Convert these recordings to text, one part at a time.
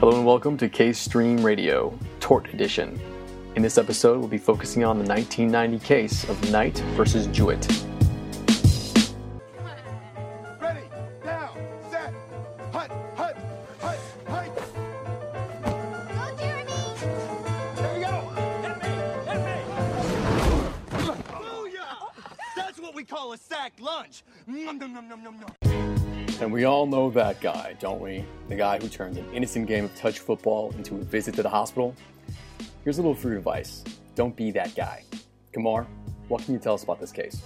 Hello and welcome to K Stream Radio, Tort Edition. In this episode, we'll be focusing on the 1990 case of Knight versus Jewett. Ready, now, set, hut, hut, hut, hut. Go, Jeremy! There we go. Hit me! Hit me! Booyah! That's what we call a sack lunch. Nom, nom, nom, nom, nom, nom. And we all know that guy, don't we? The guy who turned an innocent game of touch football into a visit to the hospital. Here's a little free advice don't be that guy. Kamar, what can you tell us about this case?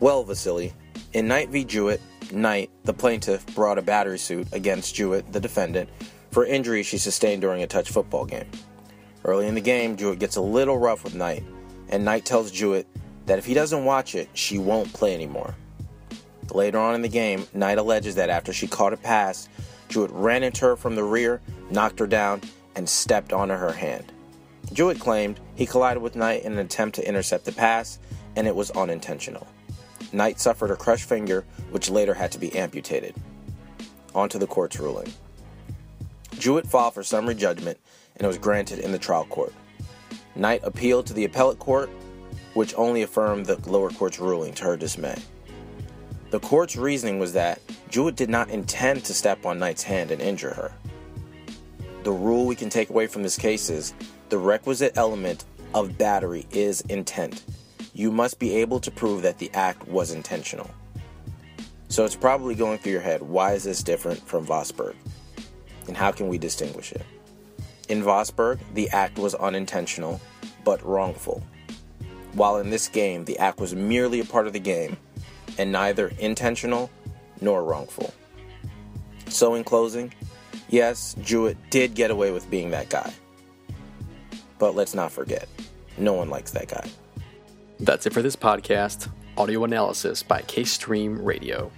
Well, Vasily, in Knight v. Jewett, Knight, the plaintiff, brought a battery suit against Jewett, the defendant, for injuries she sustained during a touch football game. Early in the game, Jewett gets a little rough with Knight, and Knight tells Jewett that if he doesn't watch it, she won't play anymore. Later on in the game, Knight alleges that after she caught a pass, Jewett ran into her from the rear, knocked her down, and stepped onto her hand. Jewett claimed he collided with Knight in an attempt to intercept the pass, and it was unintentional. Knight suffered a crushed finger, which later had to be amputated. On to the court's ruling. Jewett filed for summary judgment, and it was granted in the trial court. Knight appealed to the appellate court, which only affirmed the lower court's ruling to her dismay. The court's reasoning was that Jewett did not intend to step on Knight's hand and injure her. The rule we can take away from this case is the requisite element of battery is intent. You must be able to prove that the act was intentional. So it's probably going through your head why is this different from Vosberg? And how can we distinguish it? In Vosberg, the act was unintentional, but wrongful. While in this game, the act was merely a part of the game and neither intentional nor wrongful. So, in closing, yes, Jewett did get away with being that guy. But let's not forget, no one likes that guy. That's it for this podcast. Audio analysis by K Stream Radio.